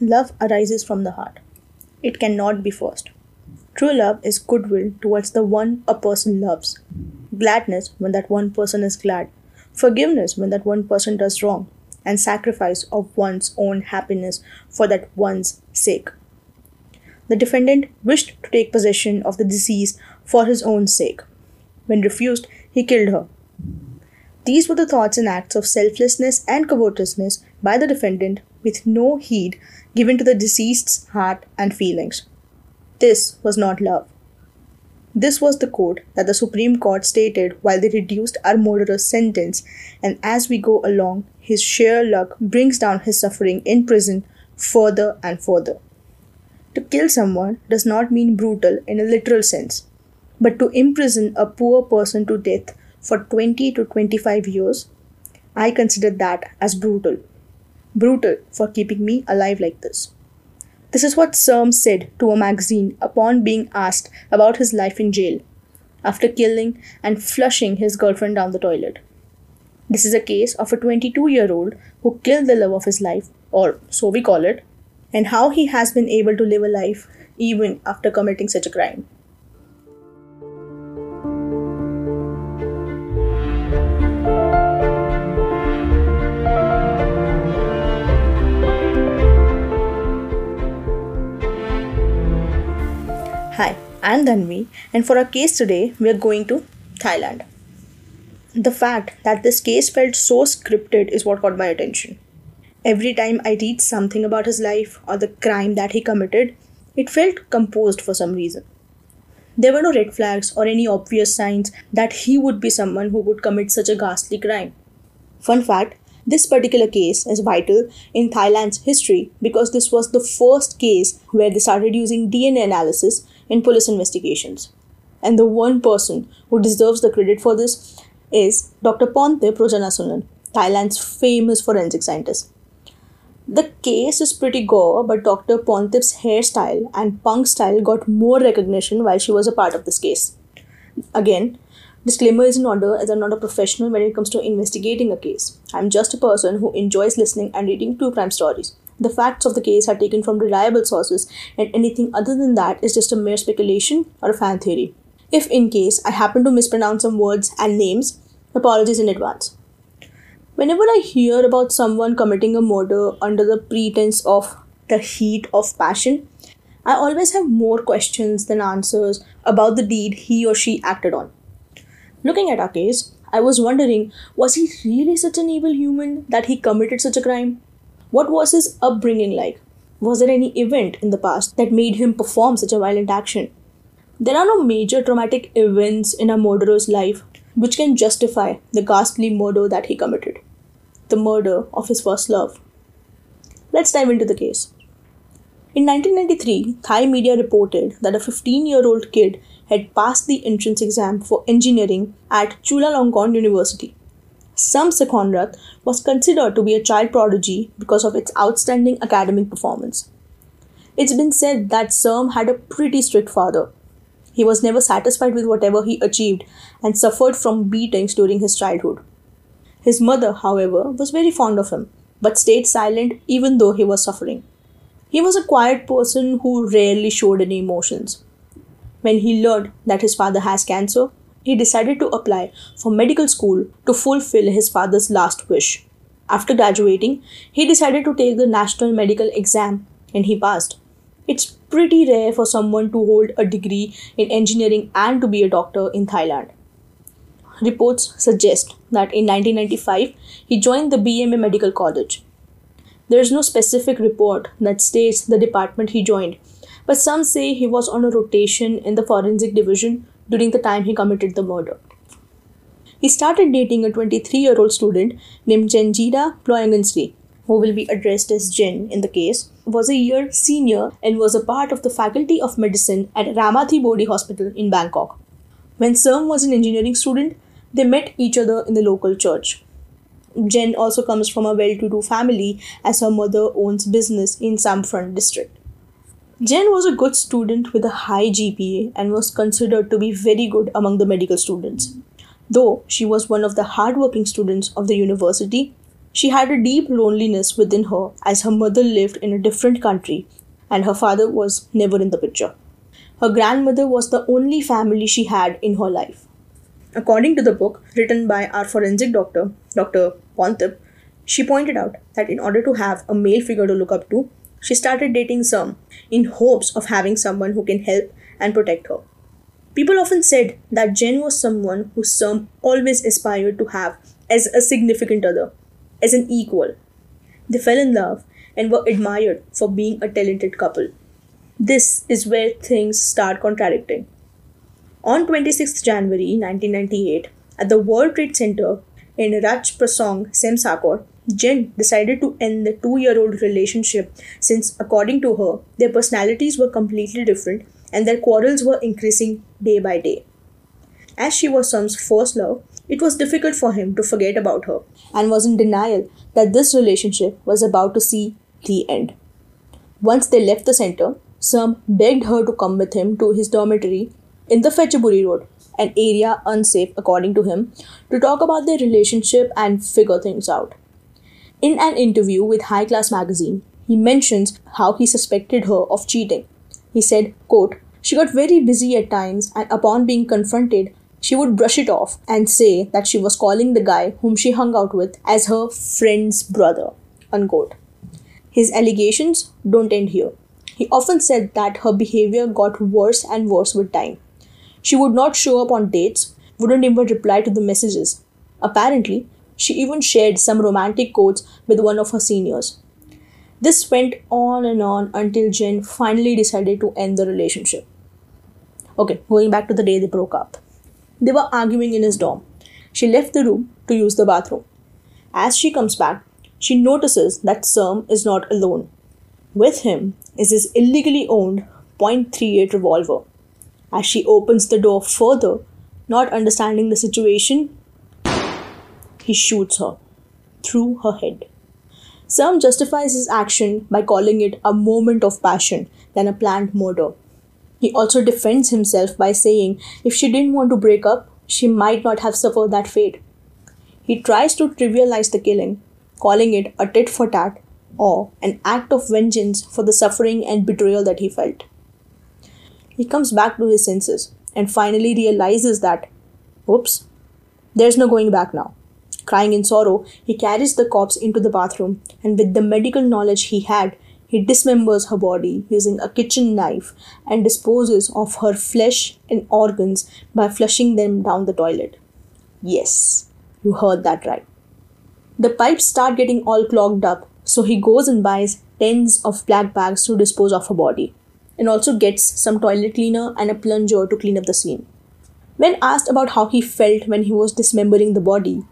Love arises from the heart. It cannot be forced. True love is goodwill towards the one a person loves, gladness when that one person is glad, forgiveness when that one person does wrong, and sacrifice of one's own happiness for that one's sake. The defendant wished to take possession of the deceased for his own sake. When refused, he killed her. These were the thoughts and acts of selflessness and covetousness by the defendant, with no heed given to the deceased's heart and feelings. This was not love. This was the code that the Supreme Court stated while they reduced our murderer's sentence, and as we go along, his sheer luck brings down his suffering in prison further and further. To kill someone does not mean brutal in a literal sense, but to imprison a poor person to death for 20 to 25 years, I consider that as brutal. Brutal for keeping me alive like this. This is what Serm said to a magazine upon being asked about his life in jail after killing and flushing his girlfriend down the toilet. This is a case of a 22 year old who killed the love of his life, or so we call it, and how he has been able to live a life even after committing such a crime. I'm Dhanvi, and for our case today, we are going to Thailand. The fact that this case felt so scripted is what caught my attention. Every time I read something about his life or the crime that he committed, it felt composed for some reason. There were no red flags or any obvious signs that he would be someone who would commit such a ghastly crime. Fun fact this particular case is vital in Thailand's history because this was the first case where they started using DNA analysis in police investigations. And the one person who deserves the credit for this is Dr. Pontip Rojanasunand, Thailand's famous forensic scientist. The case is pretty gore, but Dr. Pontip's hairstyle and punk style got more recognition while she was a part of this case. Again, disclaimer is in order as I'm not a professional when it comes to investigating a case. I'm just a person who enjoys listening and reading true crime stories. The facts of the case are taken from reliable sources, and anything other than that is just a mere speculation or a fan theory. If in case I happen to mispronounce some words and names, apologies in advance. Whenever I hear about someone committing a murder under the pretense of the heat of passion, I always have more questions than answers about the deed he or she acted on. Looking at our case, I was wondering was he really such an evil human that he committed such a crime? What was his upbringing like? Was there any event in the past that made him perform such a violent action? There are no major traumatic events in a murderer's life which can justify the ghastly murder that he committed the murder of his first love. Let's dive into the case. In 1993, Thai media reported that a 15 year old kid had passed the entrance exam for engineering at Chulalongkorn University. Serm Srikhonrath was considered to be a child prodigy because of its outstanding academic performance. It's been said that Serm had a pretty strict father. He was never satisfied with whatever he achieved and suffered from beatings during his childhood. His mother, however, was very fond of him, but stayed silent even though he was suffering. He was a quiet person who rarely showed any emotions. When he learned that his father has cancer, he decided to apply for medical school to fulfill his father's last wish. After graduating, he decided to take the national medical exam and he passed. It's pretty rare for someone to hold a degree in engineering and to be a doctor in Thailand. Reports suggest that in 1995 he joined the BMA Medical College. There is no specific report that states the department he joined, but some say he was on a rotation in the forensic division during the time he committed the murder. He started dating a 23 year old student named Jenjira Ployangunsri, who will be addressed as Jen in the case, was a year senior and was a part of the Faculty of Medicine at Ramathibodi Hospital in Bangkok. When Serm was an engineering student, they met each other in the local church. Jen also comes from a well to do family as her mother owns business in Samfront district. Jen was a good student with a high GPA and was considered to be very good among the medical students. Though she was one of the hardworking students of the university, She had a deep loneliness within her as her mother lived in a different country and her father was never in the picture. Her grandmother was the only family she had in her life. According to the book written by our forensic doctor, Dr. Pontip, she pointed out that in order to have a male figure to look up to, she started dating Sam in hopes of having someone who can help and protect her. People often said that Jen was someone who Sam always aspired to have as a significant other, as an equal. They fell in love and were admired for being a talented couple. This is where things start contradicting. On 26 January 1998, at the World Trade Center in Rajprasong, Semsakor, Jen decided to end the two year old relationship since, according to her, their personalities were completely different and their quarrels were increasing day by day. As she was Sam's first love, it was difficult for him to forget about her and was in denial that this relationship was about to see the end. Once they left the center, Sam begged her to come with him to his dormitory in the Phetchaburi Road, an area unsafe according to him, to talk about their relationship and figure things out. In an interview with High Class magazine, he mentions how he suspected her of cheating. He said, quote, She got very busy at times, and upon being confronted, she would brush it off and say that she was calling the guy whom she hung out with as her friend's brother. Unquote. His allegations don't end here. He often said that her behavior got worse and worse with time. She would not show up on dates, wouldn't even reply to the messages. Apparently, she even shared some romantic quotes with one of her seniors. This went on and on until Jen finally decided to end the relationship. Okay, going back to the day they broke up. They were arguing in his dorm. She left the room to use the bathroom. As she comes back, she notices that Sam is not alone. With him is his illegally owned .38 revolver. As she opens the door further, not understanding the situation, he shoots her through her head. Sam justifies his action by calling it a moment of passion than a planned murder. He also defends himself by saying if she didn't want to break up, she might not have suffered that fate. He tries to trivialize the killing calling it a tit for tat or an act of vengeance for the suffering and betrayal that he felt. He comes back to his senses and finally realizes that, oops, there's no going back now. Crying in sorrow, he carries the corpse into the bathroom and, with the medical knowledge he had, he dismembers her body using a kitchen knife and disposes of her flesh and organs by flushing them down the toilet. Yes, you heard that right. The pipes start getting all clogged up, so he goes and buys tens of black bags to dispose of her body, and also gets some toilet cleaner and a plunger to clean up the scene. When asked about how he felt when he was dismembering the body,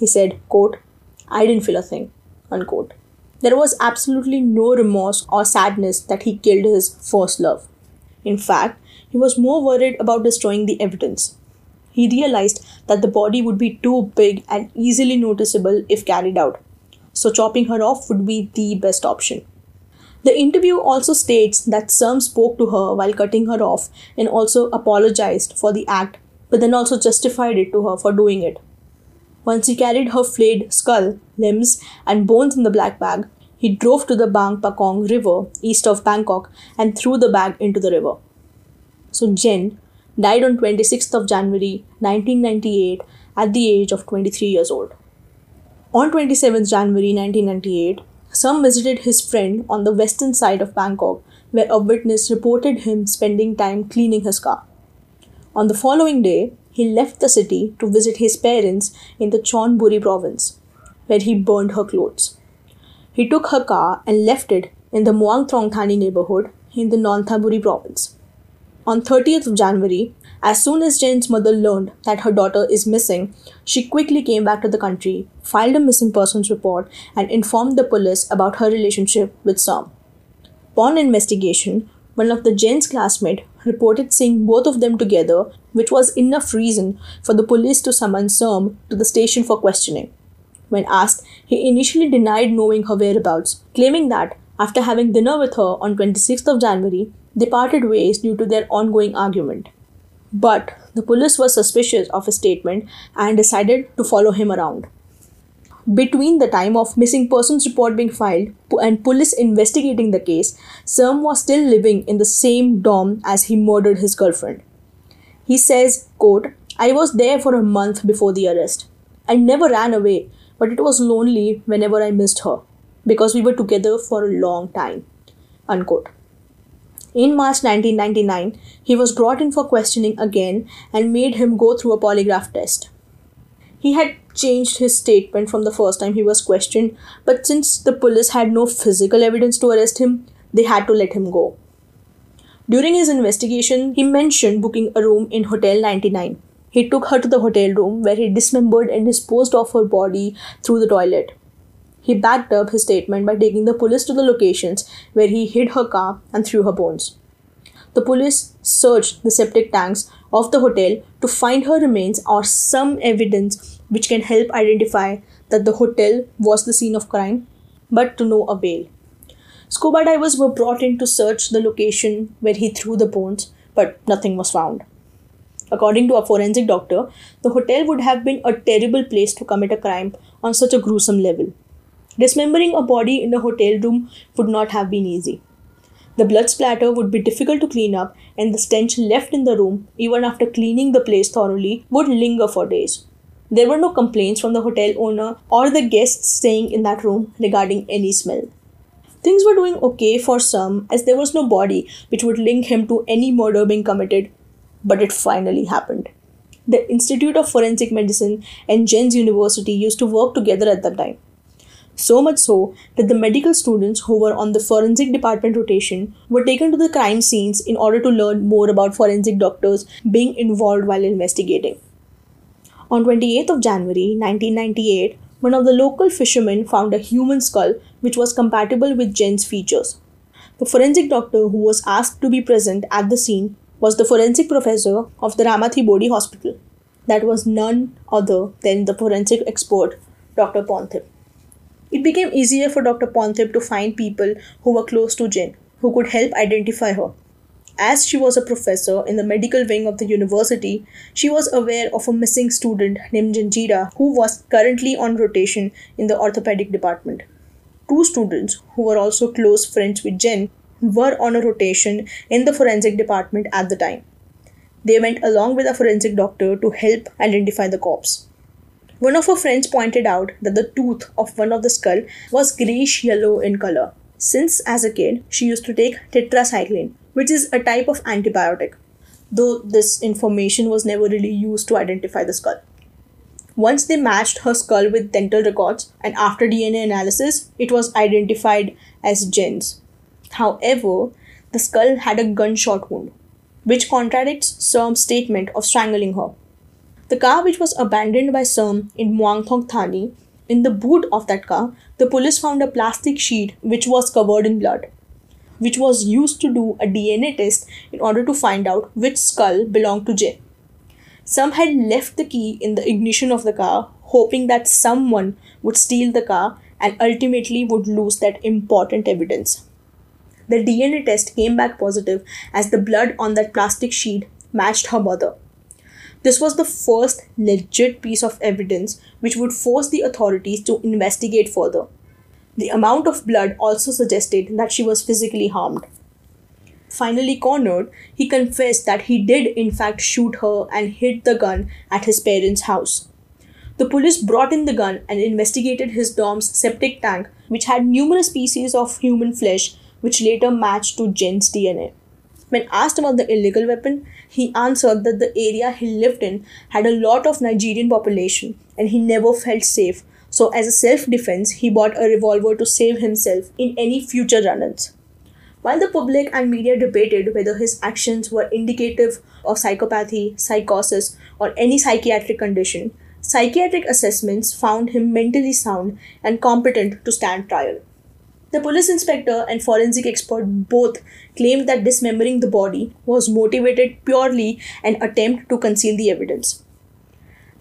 he said, quote, I didn't feel a thing, unquote. There was absolutely no remorse or sadness that he killed his first love. In fact, he was more worried about destroying the evidence. He realized that the body would be too big and easily noticeable if carried out, so chopping her off would be the best option. The interview also states that Serm spoke to her while cutting her off and also apologized for the act, but then also justified it to her for doing it. Once he carried her flayed skull, limbs, and bones in the black bag, he drove to the Bang Pakong River east of Bangkok and threw the bag into the river. So Jen, died on 26th of January 1998 at the age of 23 years old. On 27th January 1998, Sam visited his friend on the western side of Bangkok, where a witness reported him spending time cleaning his car. On the following day, he left the city to visit his parents in the Chonburi province, where he burned her clothes. He took her car and left it in the Muang Thong Thani neighborhood in the Nonthaburi province. On 30th of January, as soon as Jen's mother learned that her daughter is missing, she quickly came back to the country, filed a missing persons report, and informed the police about her relationship with Sam. Upon investigation, one of the Jen's classmates reported seeing both of them together, which was enough reason for the police to summon Sam to the station for questioning. When asked, he initially denied knowing her whereabouts, claiming that after having dinner with her on 26th of January, they parted ways due to their ongoing argument. But the police were suspicious of his statement and decided to follow him around. Between the time of missing persons report being filed and police investigating the case, Serm was still living in the same dorm as he murdered his girlfriend. He says, quote, I was there for a month before the arrest. I never ran away, but it was lonely whenever I missed her because we were together for a long time. Unquote. In March 1999, he was brought in for questioning again and made him go through a polygraph test. He had changed his statement from the first time he was questioned, but since the police had no physical evidence to arrest him, they had to let him go. During his investigation, he mentioned booking a room in Hotel 99. He took her to the hotel room where he dismembered and disposed of her body through the toilet. He backed up his statement by taking the police to the locations where he hid her car and threw her bones. The police searched the septic tanks of the hotel to find her remains or some evidence which can help identify that the hotel was the scene of crime, but to no avail. Scuba divers were brought in to search the location where he threw the bones, but nothing was found. According to a forensic doctor, the hotel would have been a terrible place to commit a crime on such a gruesome level. Dismembering a body in a hotel room would not have been easy. The blood splatter would be difficult to clean up, and the stench left in the room, even after cleaning the place thoroughly, would linger for days. There were no complaints from the hotel owner or the guests staying in that room regarding any smell. Things were doing okay for some, as there was no body which would link him to any murder being committed, but it finally happened. The Institute of Forensic Medicine and Jen's University used to work together at that time. So much so that the medical students who were on the forensic department rotation were taken to the crime scenes in order to learn more about forensic doctors being involved while investigating. On 28th of January 1998, one of the local fishermen found a human skull which was compatible with Jen's features. The forensic doctor who was asked to be present at the scene was the forensic professor of the Ramathibodi Hospital. That was none other than the forensic expert Dr. Ponthip. It became easier for Dr. Ponthip to find people who were close to Jen, who could help identify her. As she was a professor in the medical wing of the university, she was aware of a missing student named Janjira who was currently on rotation in the orthopedic department. Two students, who were also close friends with Jen, were on a rotation in the forensic department at the time. They went along with a forensic doctor to help identify the corpse. One of her friends pointed out that the tooth of one of the skull was greyish yellow in color. Since as a kid, she used to take tetracycline, which is a type of antibiotic, though this information was never really used to identify the skull. Once they matched her skull with dental records, and after DNA analysis, it was identified as Jen's. However, the skull had a gunshot wound, which contradicts Serm's statement of strangling her. The car, which was abandoned by Serm in Muangthong Thani, in the boot of that car, the police found a plastic sheet which was covered in blood, which was used to do a DNA test in order to find out which skull belonged to Jen. Some had left the key in the ignition of the car, hoping that someone would steal the car and ultimately would lose that important evidence. The DNA test came back positive as the blood on that plastic sheet matched her mother. This was the first legit piece of evidence which would force the authorities to investigate further. The amount of blood also suggested that she was physically harmed. Finally cornered, he confessed that he did in fact shoot her and hid the gun at his parents' house. The police brought in the gun and investigated his dorm's septic tank, which had numerous pieces of human flesh which later matched to Jen's DNA. When asked about the illegal weapon, he answered that the area he lived in had a lot of Nigerian population and he never felt safe. So, as a self defense, he bought a revolver to save himself in any future run ins. While the public and media debated whether his actions were indicative of psychopathy, psychosis, or any psychiatric condition, psychiatric assessments found him mentally sound and competent to stand trial. The police inspector and forensic expert both claimed that dismembering the body was motivated purely an attempt to conceal the evidence.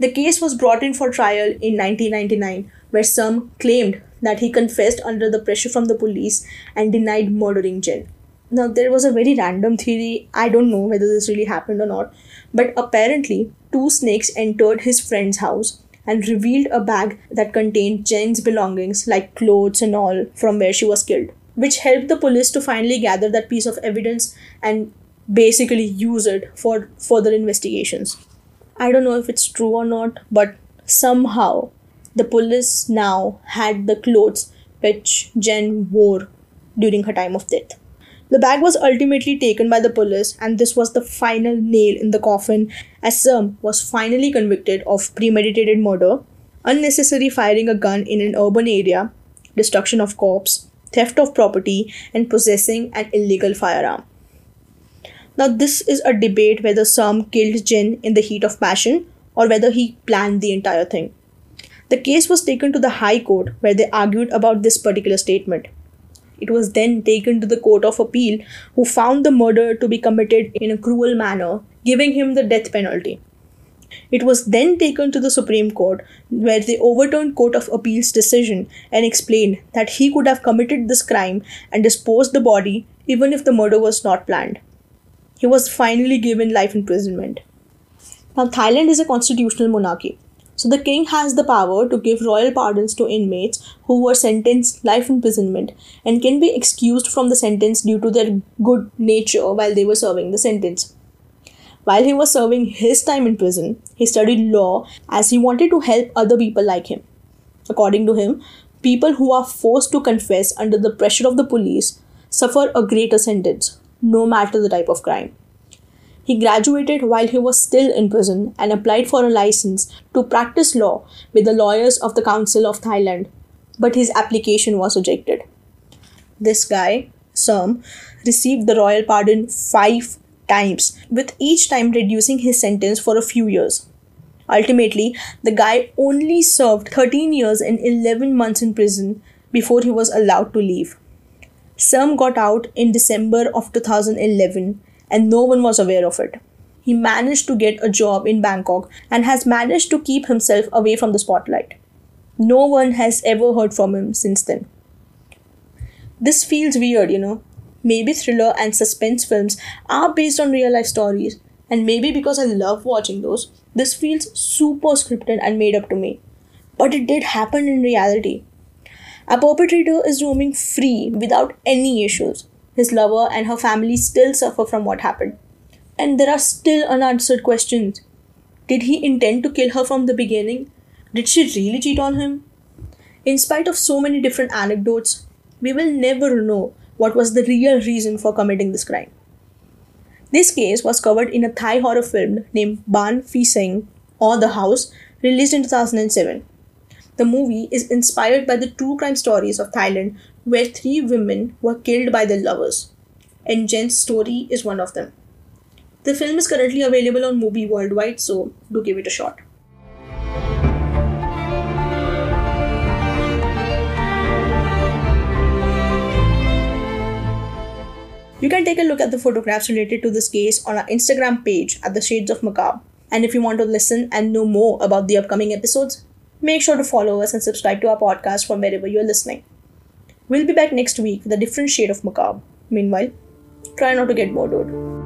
The case was brought in for trial in 1999, where some claimed that he confessed under the pressure from the police and denied murdering Jen. Now, there was a very random theory, I don't know whether this really happened or not, but apparently, two snakes entered his friend's house and revealed a bag that contained Jen's belongings, like clothes and all, from where she was killed, which helped the police to finally gather that piece of evidence and basically use it for further investigations. I don't know if it's true or not, but somehow the police now had the clothes which Jen wore during her time of death. The bag was ultimately taken by the police, and this was the final nail in the coffin as Serm was finally convicted of premeditated murder, unnecessary firing a gun in an urban area, destruction of corpse, theft of property, and possessing an illegal firearm. Now, this is a debate whether Serm killed Jen in the heat of passion or whether he planned the entire thing. The case was taken to the High Court where they argued about this particular statement. It was then taken to the Court of Appeal, who found the murder to be committed in a cruel manner, giving him the death penalty. It was then taken to the Supreme Court, where they overturned Court of Appeal's decision and explained that he could have committed this crime and disposed the body even if the murder was not planned. He was finally given life imprisonment. Now, Thailand is a constitutional monarchy. So the king has the power to give royal pardons to inmates who were sentenced life imprisonment and can be excused from the sentence due to their good nature while they were serving the sentence. While he was serving his time in prison, he studied law as he wanted to help other people like him. According to him, people who are forced to confess under the pressure of the police suffer a greater sentence, no matter the type of crime. He graduated while he was still in prison and applied for a license to practice law with the lawyers of the Council of Thailand, but his application was rejected. This guy, Serm, received the royal pardon five times, with each time reducing his sentence for a few years. Ultimately, the guy only served 13 years and 11 months in prison before he was allowed to leave. Serm got out in December of 2011 and no one was aware of it. He managed to get a job in Bangkok and has managed to keep himself away from the spotlight. No one has ever heard from him since then. This feels weird, you know. Maybe thriller and suspense films are based on real life stories, and maybe because I love watching those, this feels super scripted and made up to me. But it did happen in reality. A perpetrator is roaming free without any issues his lover, and her family still suffer from what happened. And there are still unanswered questions. Did he intend to kill her from the beginning? Did she really cheat on him? In spite of so many different anecdotes, we will never know what was the real reason for committing this crime. This case was covered in a Thai horror film named Ban Phi Seng or The House, released in 2007. The movie is inspired by the true crime stories of Thailand where three women were killed by their lovers, and Jen's story is one of them. The film is currently available on Mubi worldwide, so do give it a shot. You can take a look at the photographs related to this case on our Instagram page at the Shades of Macabre. And if you want to listen and know more about the upcoming episodes, make sure to follow us and subscribe to our podcast from wherever you're listening. We'll be back next week with a different shade of macabre. Meanwhile, try not to get bored.